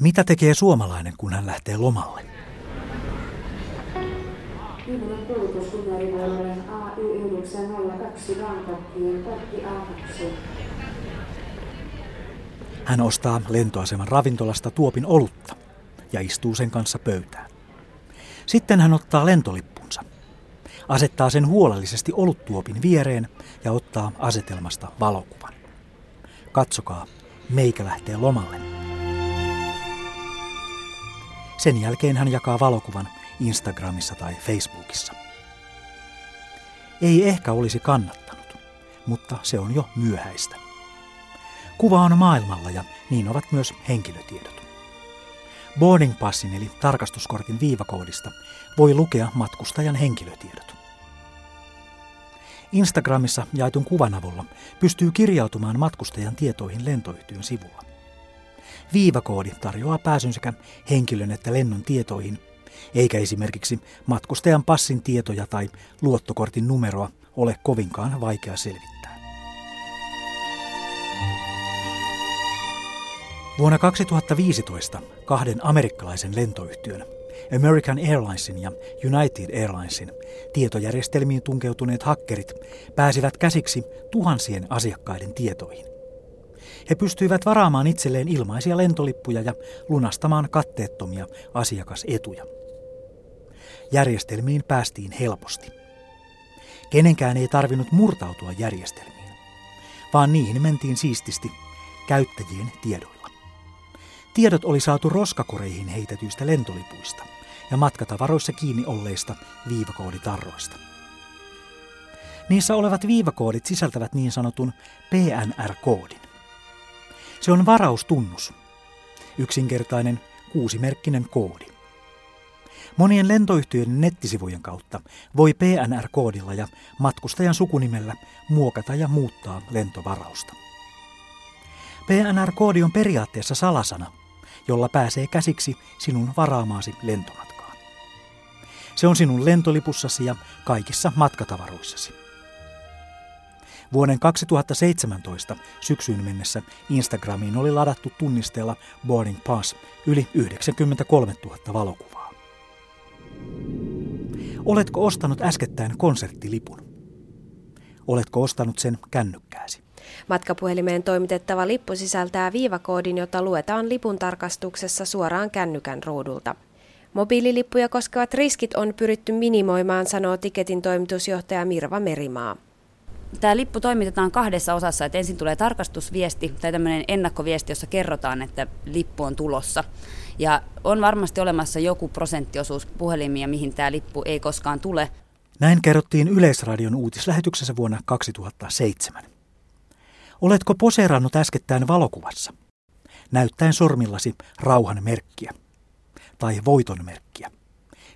Mitä tekee suomalainen, kun hän lähtee lomalle? Viimeinen kulutus kumarivuorolle AY902 Bangkokiin portti A2. Hän ostaa lentoaseman ravintolasta tuopin olutta ja istuu sen kanssa pöytään. Sitten hän ottaa lentolippunsa, asettaa sen huolellisesti oluttuopin viereen ja ottaa asetelmasta valokuvan. Katsokaa, meikä lähtee lomalle. Sen jälkeen hän jakaa valokuvan Instagramissa tai Facebookissa. Ei ehkä olisi kannattanut, mutta se on jo myöhäistä. Kuva on maailmalla ja niin ovat myös henkilötiedot. Boarding passin eli tarkastuskortin viivakoodista voi lukea matkustajan henkilötiedot. Instagramissa jaetun kuvan avulla pystyy kirjautumaan matkustajan tietoihin lentoyhtiön sivulla. Viivakoodi tarjoaa pääsyn sekä henkilön että lennon tietoihin, eikä esimerkiksi matkustajan passin tietoja tai luottokortin numeroa ole kovinkaan vaikea selvittää. Vuonna 2015 kahden amerikkalaisen lentoyhtiön, American Airlinesin ja United Airlinesin, tietojärjestelmiin tunkeutuneet hakkerit pääsivät käsiksi tuhansien asiakkaiden tietoihin. He pystyivät varaamaan itselleen ilmaisia lentolippuja ja lunastamaan katteettomia asiakasetuja. Järjestelmiin päästiin helposti. Kenenkään ei tarvinnut murtautua järjestelmiin, vaan niihin mentiin siististi käyttäjien tiedoilla. Tiedot oli saatu roskakoreihin heitetyistä lentolipuista ja matkatavaroissa kiinni olleista viivakooditarroista. Niissä olevat viivakoodit sisältävät niin sanotun PNR-koodin. Se on varaustunnus, yksinkertainen kuusimerkkinen koodi. Monien lentoyhtiöiden nettisivujen kautta voi PNR-koodilla ja matkustajan sukunimellä muokata ja muuttaa lentovarausta. PNR-koodi on periaatteessa salasana, jolla pääsee käsiksi sinun varaamaasi lentomatkaan. Se on sinun lentolipussasi ja kaikissa matkatavaroissasi. Vuoden 2017 syksyyn mennessä Instagramiin oli ladattu tunnisteella Boarding Pass yli 93 000 valokuvaa. Oletko ostanut äskettäin konserttilipun? Oletko ostanut sen kännykkääsi? Matkapuhelimeen toimitettava lippu sisältää viivakoodin, jota luetaan lipun tarkastuksessa suoraan kännykän ruudulta. Mobiililippuja koskevat riskit on pyritty minimoimaan, sanoo tiketin toimitusjohtaja Mirva Merimaa. Tämä lippu toimitetaan kahdessa osassa, että ensin tulee tarkastusviesti tai tämmöinen ennakkoviesti, jossa kerrotaan, että lippu on tulossa. Ja on varmasti olemassa joku prosenttiosuus puhelimia, mihin tämä lippu ei koskaan tule. Näin kerrottiin Yleisradion uutislähetyksessä vuonna 2007. Oletko poseerannut äskettäin valokuvassa, näyttäen sormillasi rauhan merkkiä tai voiton merkkiä,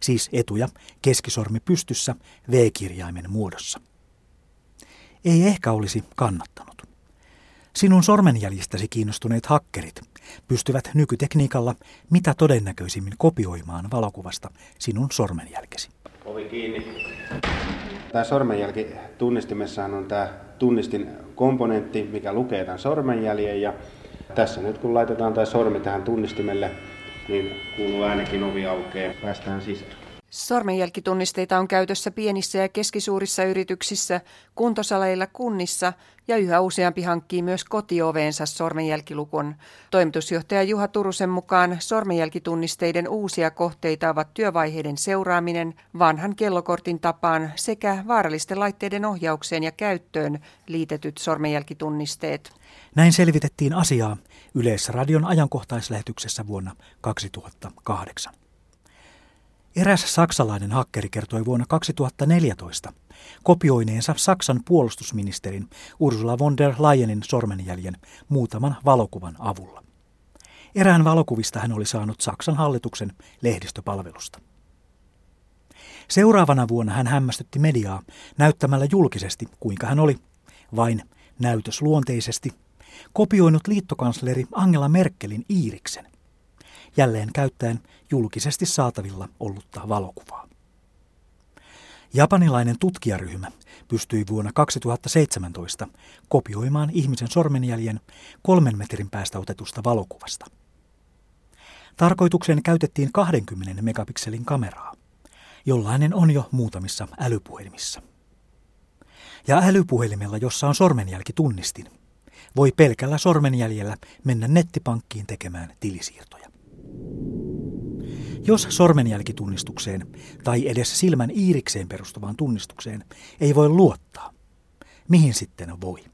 siis etuja keskisormi pystyssä V-kirjaimen muodossa? Ei ehkä olisi kannattanut. Sinun sormenjäljistäsi kiinnostuneet hakkerit pystyvät nykytekniikalla mitä todennäköisimmin kopioimaan valokuvasta sinun sormenjälkesi. Ovi kiinni. Tämä sormenjälki tunnistimessahan on tämä tunnistin komponentti, mikä lukee tämän sormenjäljen ja tässä nyt kun laitetaan tämä sormi tähän tunnistimelle, niin kuuluu äänekin ovi aukeaa, päästään sisään. Sormenjälkitunnisteita on käytössä pienissä ja keskisuurissa yrityksissä, kuntosaleilla kunnissa ja yhä useampi hankkii myös kotioveensa sormenjälkilukon. Toimitusjohtaja Juha Turusen mukaan sormenjälkitunnisteiden uusia kohteita ovat työvaiheiden seuraaminen vanhan kellokortin tapaan sekä vaarallisten laitteiden ohjaukseen ja käyttöön liitetyt sormenjälkitunnisteet. Näin selvitettiin asiaa Yleisradion ajankohtaislähetyksessä vuonna 2008. Eräs saksalainen hakkeri kertoi vuonna 2014 kopioineensa Saksan puolustusministerin Ursula von der Leyenin sormenjäljen muutaman valokuvan avulla. Erään valokuvista hän oli saanut Saksan hallituksen lehdistöpalvelusta. Seuraavana vuonna hän hämmästytti mediaa näyttämällä julkisesti, kuinka hän oli, vain näytösluonteisesti, kopioinut liittokansleri Angela Merkelin Iiriksen jälleen käyttäen julkisesti saatavilla ollutta valokuvaa. Japanilainen tutkijaryhmä pystyi vuonna 2017 kopioimaan ihmisen sormenjäljen kolmen metrin päästä otetusta valokuvasta. Tarkoitukseen käytettiin 20 megapikselin kameraa. Jollainen on jo muutamissa älypuhelimissa. Ja älypuhelimella, jossa on sormenjälkitunnistin, voi pelkällä sormenjäljellä mennä nettipankkiin tekemään tilisiirtoja. Jos sormenjälkitunnistukseen tai edes silmän iirikseen perustuvaan tunnistukseen ei voi luottaa, mihin sitten voi?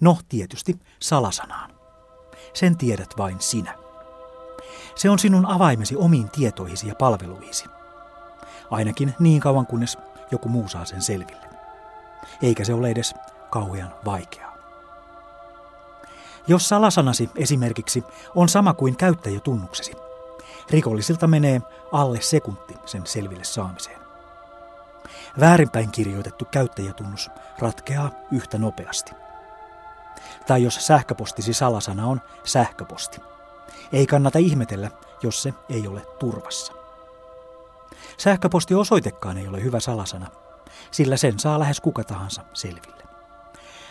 No tietysti salasanaan. Sen tiedät vain sinä. Se on sinun avaimesi omiin tietoihisi ja palveluihisi. Ainakin niin kauan kunnes joku muu saa sen selville. Eikä se ole edes kauhean vaikeaa. Jos salasanasi esimerkiksi on sama kuin käyttäjätunnuksesi, rikollisilta menee alle sekunti sen selville saamiseen. Väärinpäin kirjoitettu käyttäjätunnus ratkeaa yhtä nopeasti. Tai jos sähköpostisi salasana on sähköposti. Ei kannata ihmetellä, jos se ei ole turvassa. Sähköpostiosoitekaan ei ole hyvä salasana, sillä sen saa lähes kuka tahansa selville.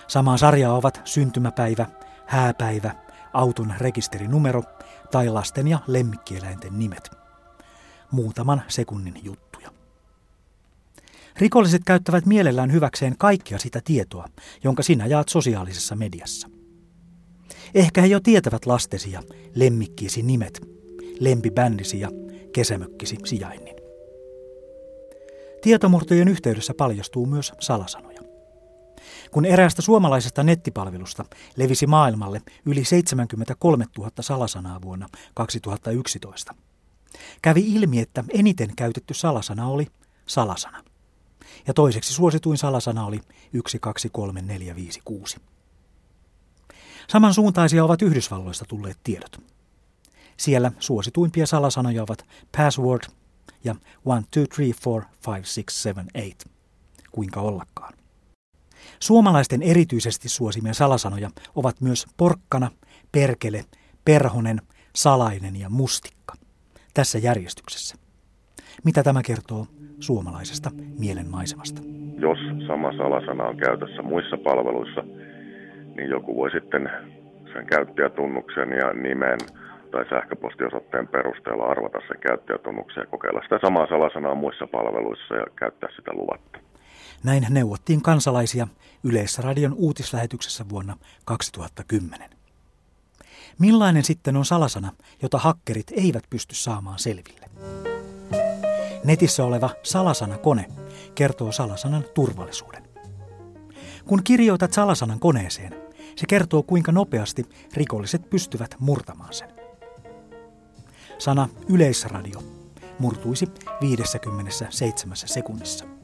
Samaa sarjaa ovat syntymäpäivä, hääpäivä, auton rekisterinumero tai lasten ja lemmikkieläinten nimet. Muutaman sekunnin juttuja. Rikolliset käyttävät mielellään hyväkseen kaikkea sitä tietoa, jonka sinä jaat sosiaalisessa mediassa. Ehkä he jo tietävät lastesi ja lemmikkiisi nimet, lempibändisi ja kesämökkisi sijainnin. Tietomurtojen yhteydessä paljastuu myös salasanoja. Kun eräästä suomalaisesta nettipalvelusta levisi maailmalle yli 73 000 salasanaa vuonna 2011, kävi ilmi, että eniten käytetty salasana oli salasana. Ja toiseksi suosituin salasana oli 123456. Samansuuntaisia ovat Yhdysvalloista tulleet tiedot. Siellä suosituimpia salasanoja ovat password ja 1, 2, 3, 4, 5, 6, 7, 8. Kuinka ollakaan. Suomalaisten erityisesti suosimia salasanoja ovat myös porkkana, perkele, perhonen, salainen ja mustikka. Tässä järjestyksessä. Mitä tämä kertoo suomalaisesta mielenmaisemasta? Jos sama salasana on käytössä muissa palveluissa, niin joku voi sitten sen käyttäjätunnuksen ja nimen tai sähköpostiosoitteen perusteella arvata sen käyttäjätunnuksen ja kokeilla sitä samaa salasanaa muissa palveluissa ja käyttää sitä luvatta. Näin neuvottiin kansalaisia Yleisradion uutislähetyksessä vuonna 2010. Millainen sitten on salasana, jota hakkerit eivät pysty saamaan selville? Netissä oleva salasanakone kertoo salasanan turvallisuuden. Kun kirjoitat salasanan koneeseen, se kertoo kuinka nopeasti rikolliset pystyvät murtamaan sen. Sana yleisradio murtuisi 57 sekunnissa.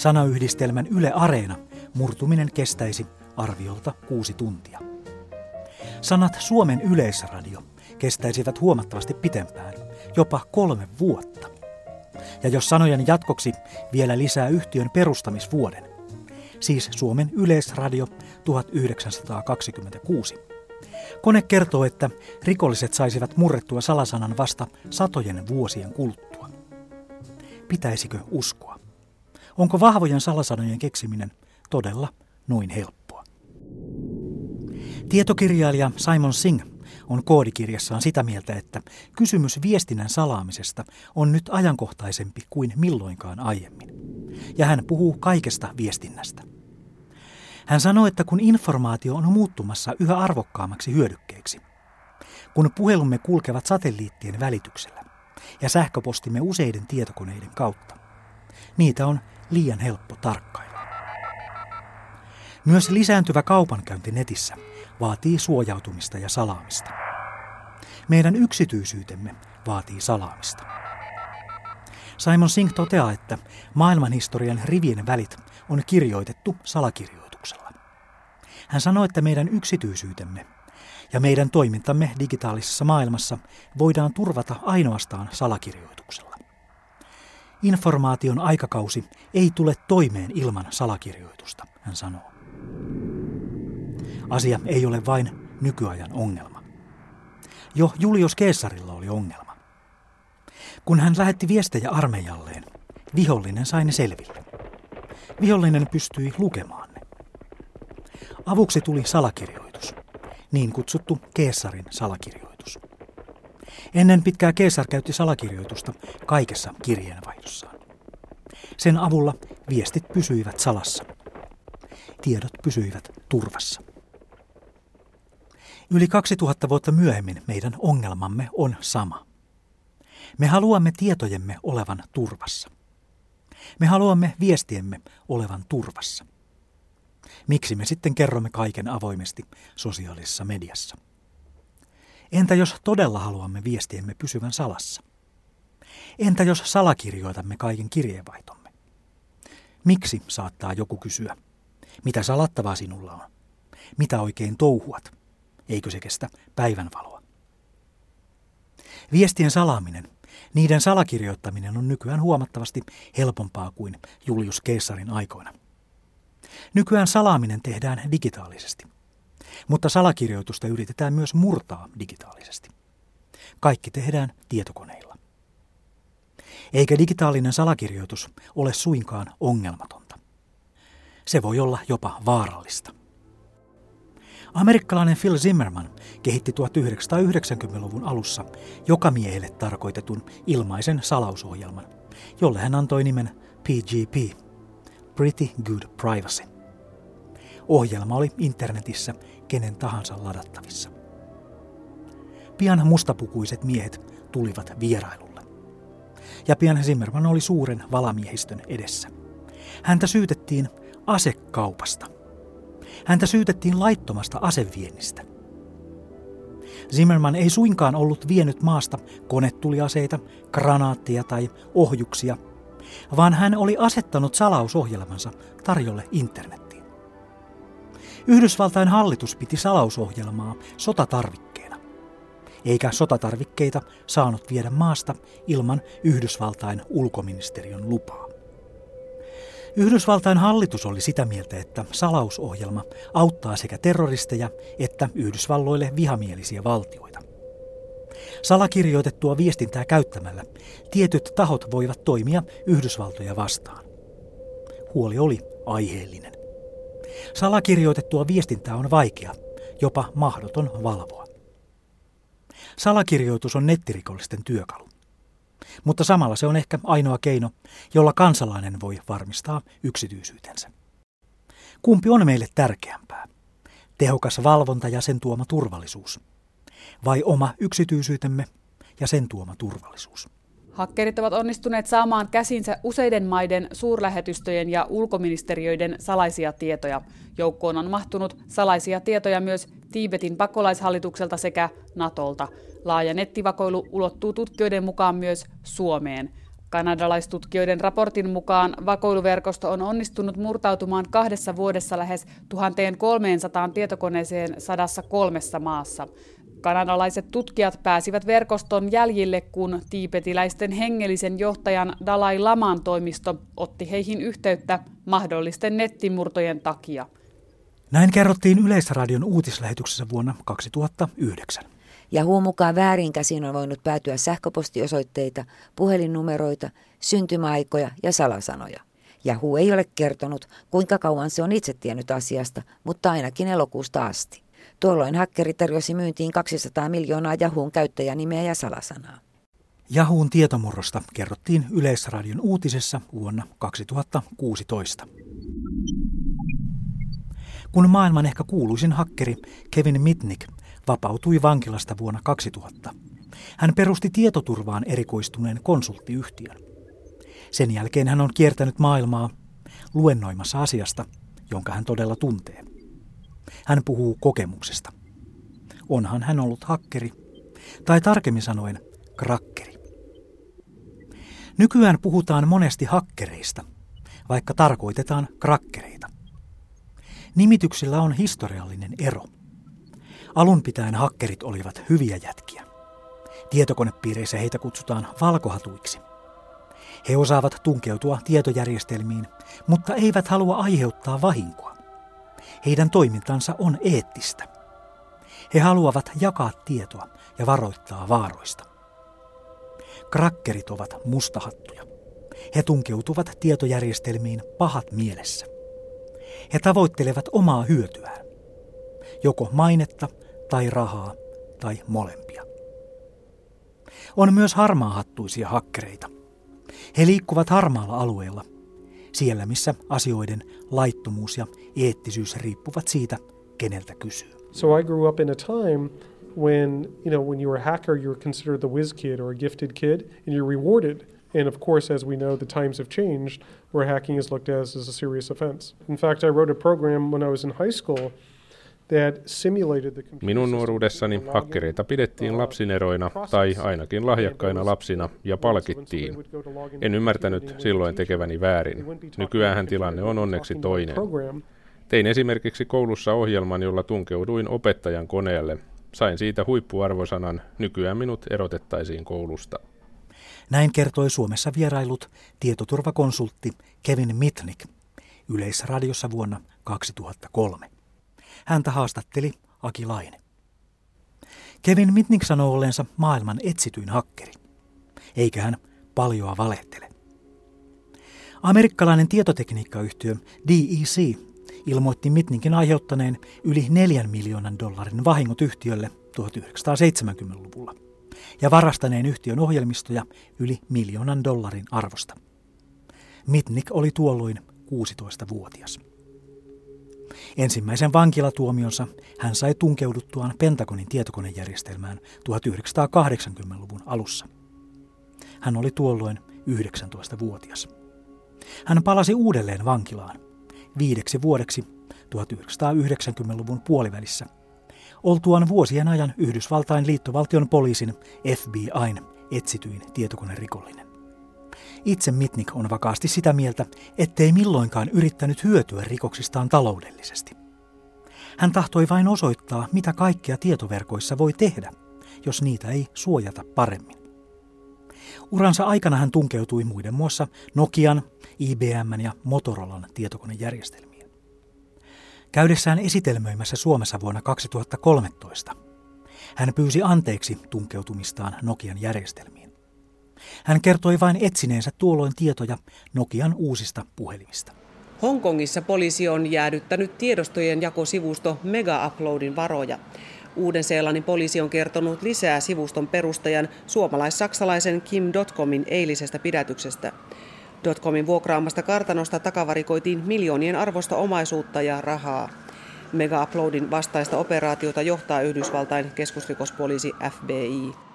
Sanayhdistelmän Yle Areena murtuminen kestäisi arviolta kuusi tuntia. Sanat Suomen yleisradio kestäisivät huomattavasti pitempään, jopa kolme vuotta. Ja jos sanojen jatkoksi vielä lisää yhtiön perustamisvuoden, siis Suomen yleisradio 1926, Kone kertoo, että rikolliset saisivat murrettua salasanan vasta satojen vuosien kuluttua. Pitäisikö uskoa? Onko vahvojen salasanojen keksiminen todella noin helppoa? Tietokirjailija Simon Singh on koodikirjassaan sitä mieltä, että kysymys viestinnän salaamisesta on nyt ajankohtaisempi kuin milloinkaan aiemmin. Ja hän puhuu kaikesta viestinnästä. Hän sanoi, että kun informaatio on muuttumassa yhä arvokkaammaksi hyödykkeeksi, kun puhelumme kulkevat satelliittien välityksellä ja sähköpostimme useiden tietokoneiden kautta, niitä on liian helppo tarkkailla. Myös lisääntyvä kaupankäynti netissä vaatii suojautumista ja salaamista. Meidän yksityisyytemme vaatii salaamista. Simon Singh toteaa, että maailmanhistorian rivien välit on kirjoitettu salakirjoituksella. Hän sanoi, että meidän yksityisyytemme ja meidän toimintamme digitaalisessa maailmassa voidaan turvata ainoastaan salakirjoituksella. Informaation aikakausi ei tule toimeen ilman salakirjoitusta, hän sanoo. Asia ei ole vain nykyajan ongelma. Jo Julius Keesarilla oli ongelma. Kun hän lähetti viestejä armeijalleen, vihollinen sai ne selville. Vihollinen pystyi lukemaan ne. Avuksi tuli salakirjoitus, niin kutsuttu Keesarin salakirjoitus. Ennen pitkää Keesar käytti salakirjoitusta kaikessa kirjeenvaihdossaan. Sen avulla viestit pysyivät salassa. Tiedot pysyivät turvassa. Yli 2000 vuotta myöhemmin meidän ongelmamme on sama. Me haluamme tietojemme olevan turvassa. Me haluamme viestiemme olevan turvassa. Miksi me sitten kerromme kaiken avoimesti sosiaalisessa mediassa? Entä jos todella haluamme viestiemme pysyvän salassa? Entä jos salakirjoitamme kaiken kirjeenvaihtomme? Miksi saattaa joku kysyä? Mitä salattavaa sinulla on? Mitä oikein touhuat? Eikö se kestä päivänvaloa? Viestien salaaminen, niiden salakirjoittaminen on nykyään huomattavasti helpompaa kuin Julius Keessarin aikoina. Nykyään salaaminen tehdään digitaalisesti, mutta salakirjoitusta yritetään myös murtaa digitaalisesti. Kaikki tehdään tietokoneilla. Eikä digitaalinen salakirjoitus ole suinkaan ongelmatonta. Se voi olla jopa vaarallista. Amerikkalainen Phil Zimmerman kehitti 1990-luvun alussa joka miehelle tarkoitetun ilmaisen salausohjelman, jolle hän antoi nimen PGP, Pretty Good Privacy. Ohjelma oli internetissä kenen tahansa ladattavissa. Pian mustapukuiset miehet tulivat vierailulle. Ja pian Zimmerman oli suuren valamiehistön edessä. Häntä syytettiin asekaupasta – Häntä syytettiin laittomasta aseviennistä. Zimmerman ei suinkaan ollut vienyt maasta konetuliaseita, granaatteja tai ohjuksia, vaan hän oli asettanut salausohjelmansa tarjolle internettiin. Yhdysvaltain hallitus piti salausohjelmaa sotatarvikkeena, eikä sotatarvikkeita saanut viedä maasta ilman Yhdysvaltain ulkoministeriön lupaa. Yhdysvaltain hallitus oli sitä mieltä, että salausohjelma auttaa sekä terroristeja että Yhdysvalloille vihamielisiä valtioita. Salakirjoitettua viestintää käyttämällä tietyt tahot voivat toimia Yhdysvaltoja vastaan. Huoli oli aiheellinen. Salakirjoitettua viestintää on vaikea, jopa mahdoton valvoa. Salakirjoitus on nettirikollisten työkalu mutta samalla se on ehkä ainoa keino, jolla kansalainen voi varmistaa yksityisyytensä. Kumpi on meille tärkeämpää? Tehokas valvonta ja sen tuoma turvallisuus? Vai oma yksityisyytemme ja sen tuoma turvallisuus? Hakkerit ovat onnistuneet saamaan käsinsä useiden maiden suurlähetystöjen ja ulkoministeriöiden salaisia tietoja. Joukkoon on mahtunut salaisia tietoja myös Tiibetin pakolaishallitukselta sekä Natolta. Laaja nettivakoilu ulottuu tutkijoiden mukaan myös Suomeen. Kanadalaistutkijoiden raportin mukaan vakoiluverkosto on onnistunut murtautumaan kahdessa vuodessa lähes 1300 tietokoneeseen 103 maassa. Kanadalaiset tutkijat pääsivät verkoston jäljille, kun tiipetiläisten hengellisen johtajan Dalai Laman toimisto otti heihin yhteyttä mahdollisten nettimurtojen takia. Näin kerrottiin Yleisradion uutislähetyksessä vuonna 2009. Ja huun mukaan väärinkäsiin on voinut päätyä sähköpostiosoitteita, puhelinnumeroita, syntymäaikoja ja salasanoja. Yahoo ei ole kertonut, kuinka kauan se on itse tiennyt asiasta, mutta ainakin elokuusta asti. Tuolloin hakkeri tarjosi myyntiin 200 miljoonaa Yahoon käyttäjänimeä ja salasanaa. Yahoon tietomurrosta kerrottiin Yleisradion uutisessa vuonna 2016. Kun maailman ehkä kuuluisin hakkeri Kevin Mitnick vapautui vankilasta vuonna 2000, hän perusti tietoturvaan erikoistuneen konsulttiyhtiön. Sen jälkeen hän on kiertänyt maailmaa luennoimassa asiasta, jonka hän todella tuntee. Hän puhuu kokemuksesta. Onhan hän ollut hakkeri, tai tarkemmin sanoen krakkeri. Nykyään puhutaan monesti hakkereista, vaikka tarkoitetaan krakkereita. Nimityksillä on historiallinen ero. Alun pitäen hakkerit olivat hyviä jätkiä. Tietokonepiireissä heitä kutsutaan valkohatuiksi. He osaavat tunkeutua tietojärjestelmiin, mutta eivät halua aiheuttaa vahinkoa. Heidän toimintansa on eettistä. He haluavat jakaa tietoa ja varoittaa vaaroista. Krakkerit ovat mustahattuja. He tunkeutuvat tietojärjestelmiin pahat mielessä. He tavoittelevat omaa hyötyään, joko mainetta tai rahaa tai molempia. On myös harmaahattuisia hakkereita. He liikkuvat harmaalla alueella, siellä missä asioiden laittomuus ja eettisyys riippuvat siitä, keneltä kysyy. So I grew up in a time when, you know, when you were a hacker, you were considered the whiz kid or a gifted kid, and you're rewarded. And of course, as we know, the times have changed, where hacking is looked at as a serious offense. In fact, I wrote a program when I was in high school Minun nuoruudessani hakkereita pidettiin lapsineroina tai ainakin lahjakkaina lapsina ja palkittiin. En ymmärtänyt silloin tekeväni väärin. Nykyään tilanne on onneksi toinen. Tein esimerkiksi koulussa ohjelman, jolla tunkeuduin opettajan koneelle. Sain siitä huippuarvosanan. Nykyään minut erotettaisiin koulusta. Näin kertoi Suomessa vierailut tietoturvakonsultti Kevin Mitnick Yleisradiossa vuonna 2003. Häntä haastatteli Aki Laine. Kevin Mitnick sanoo olleensa maailman etsityin hakkeri. Eikä hän paljoa valehtele. Amerikkalainen tietotekniikkayhtiö DEC ilmoitti Mitnikin aiheuttaneen yli 4 miljoonan dollarin vahingot yhtiölle 1970-luvulla ja varastaneen yhtiön ohjelmistoja yli miljoonan dollarin arvosta. Mitnik oli tuolloin 16-vuotias. Ensimmäisen vankilatuomionsa hän sai tunkeuduttuaan Pentagonin tietokonejärjestelmään 1980-luvun alussa. Hän oli tuolloin 19-vuotias. Hän palasi uudelleen vankilaan viideksi vuodeksi 1990-luvun puolivälissä. Oltuaan vuosien ajan Yhdysvaltain liittovaltion poliisin FBIn etsityin tietokonerikollinen. Itse Mitnik on vakaasti sitä mieltä, ettei milloinkaan yrittänyt hyötyä rikoksistaan taloudellisesti. Hän tahtoi vain osoittaa, mitä kaikkea tietoverkoissa voi tehdä, jos niitä ei suojata paremmin. Uransa aikana hän tunkeutui muiden muassa Nokian, IBM ja Motorolan tietokonejärjestelmiin. Käydessään esitelmöimässä Suomessa vuonna 2013 hän pyysi anteeksi tunkeutumistaan Nokian järjestelmiin. Hän kertoi vain etsineensä tuolloin tietoja Nokian uusista puhelimista. Hongkongissa poliisi on jäädyttänyt tiedostojen jakosivusto Mega Uploadin varoja. Uuden-Seelannin poliisi on kertonut lisää sivuston perustajan suomalais-saksalaisen Kim Dotcomin eilisestä pidätyksestä. Dotcomin vuokraamasta kartanosta takavarikoitiin miljoonien arvosta omaisuutta ja rahaa. Mega Uploadin vastaista operaatiota johtaa Yhdysvaltain keskusrikospoliisi FBI.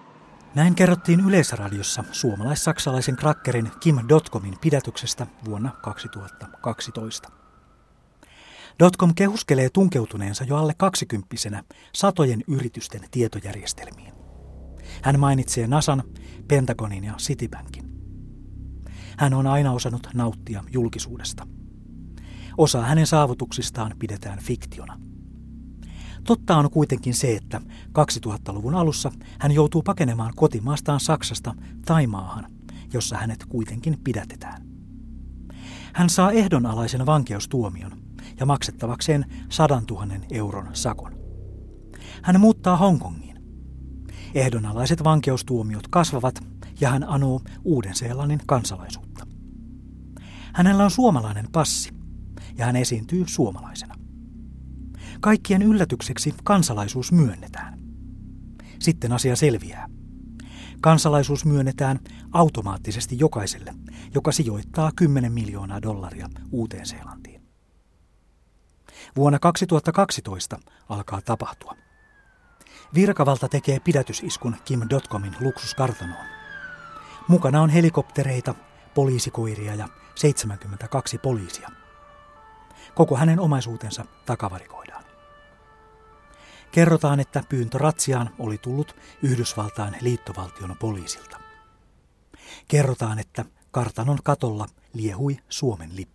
Näin kerrottiin Yleisradiossa suomalais-saksalaisen krakkerin Kim Dotcomin pidätyksestä vuonna 2012. Dotcom kehuskelee tunkeutuneensa jo alle kaksikymppisenä satojen yritysten tietojärjestelmiin. Hän mainitsee NASAn, Pentagonin ja Citibankin. Hän on aina osannut nauttia julkisuudesta. Osa hänen saavutuksistaan pidetään fiktiona – Totta on kuitenkin se, että 2000-luvun alussa hän joutuu pakenemaan kotimaastaan Saksasta Taimaahan, jossa hänet kuitenkin pidätetään. Hän saa ehdonalaisen vankeustuomion ja maksettavakseen 100 000 euron sakon. Hän muuttaa Hongkongiin. Ehdonalaiset vankeustuomiot kasvavat ja hän anoo Uuden-Seelannin kansalaisuutta. Hänellä on suomalainen passi ja hän esiintyy suomalaisena. Kaikkien yllätykseksi kansalaisuus myönnetään. Sitten asia selviää. Kansalaisuus myönnetään automaattisesti jokaiselle, joka sijoittaa 10 miljoonaa dollaria Uuteen Seelantiin. Vuonna 2012 alkaa tapahtua. Virkavalta tekee pidätysiskun Kim Dotcomin luksuskartanoon. Mukana on helikoptereita, poliisikoiria ja 72 poliisia. Koko hänen omaisuutensa takavarikoidaan. Kerrotaan, että pyyntö ratsiaan oli tullut Yhdysvaltain liittovaltion poliisilta. Kerrotaan, että kartanon katolla liehui Suomen lippu.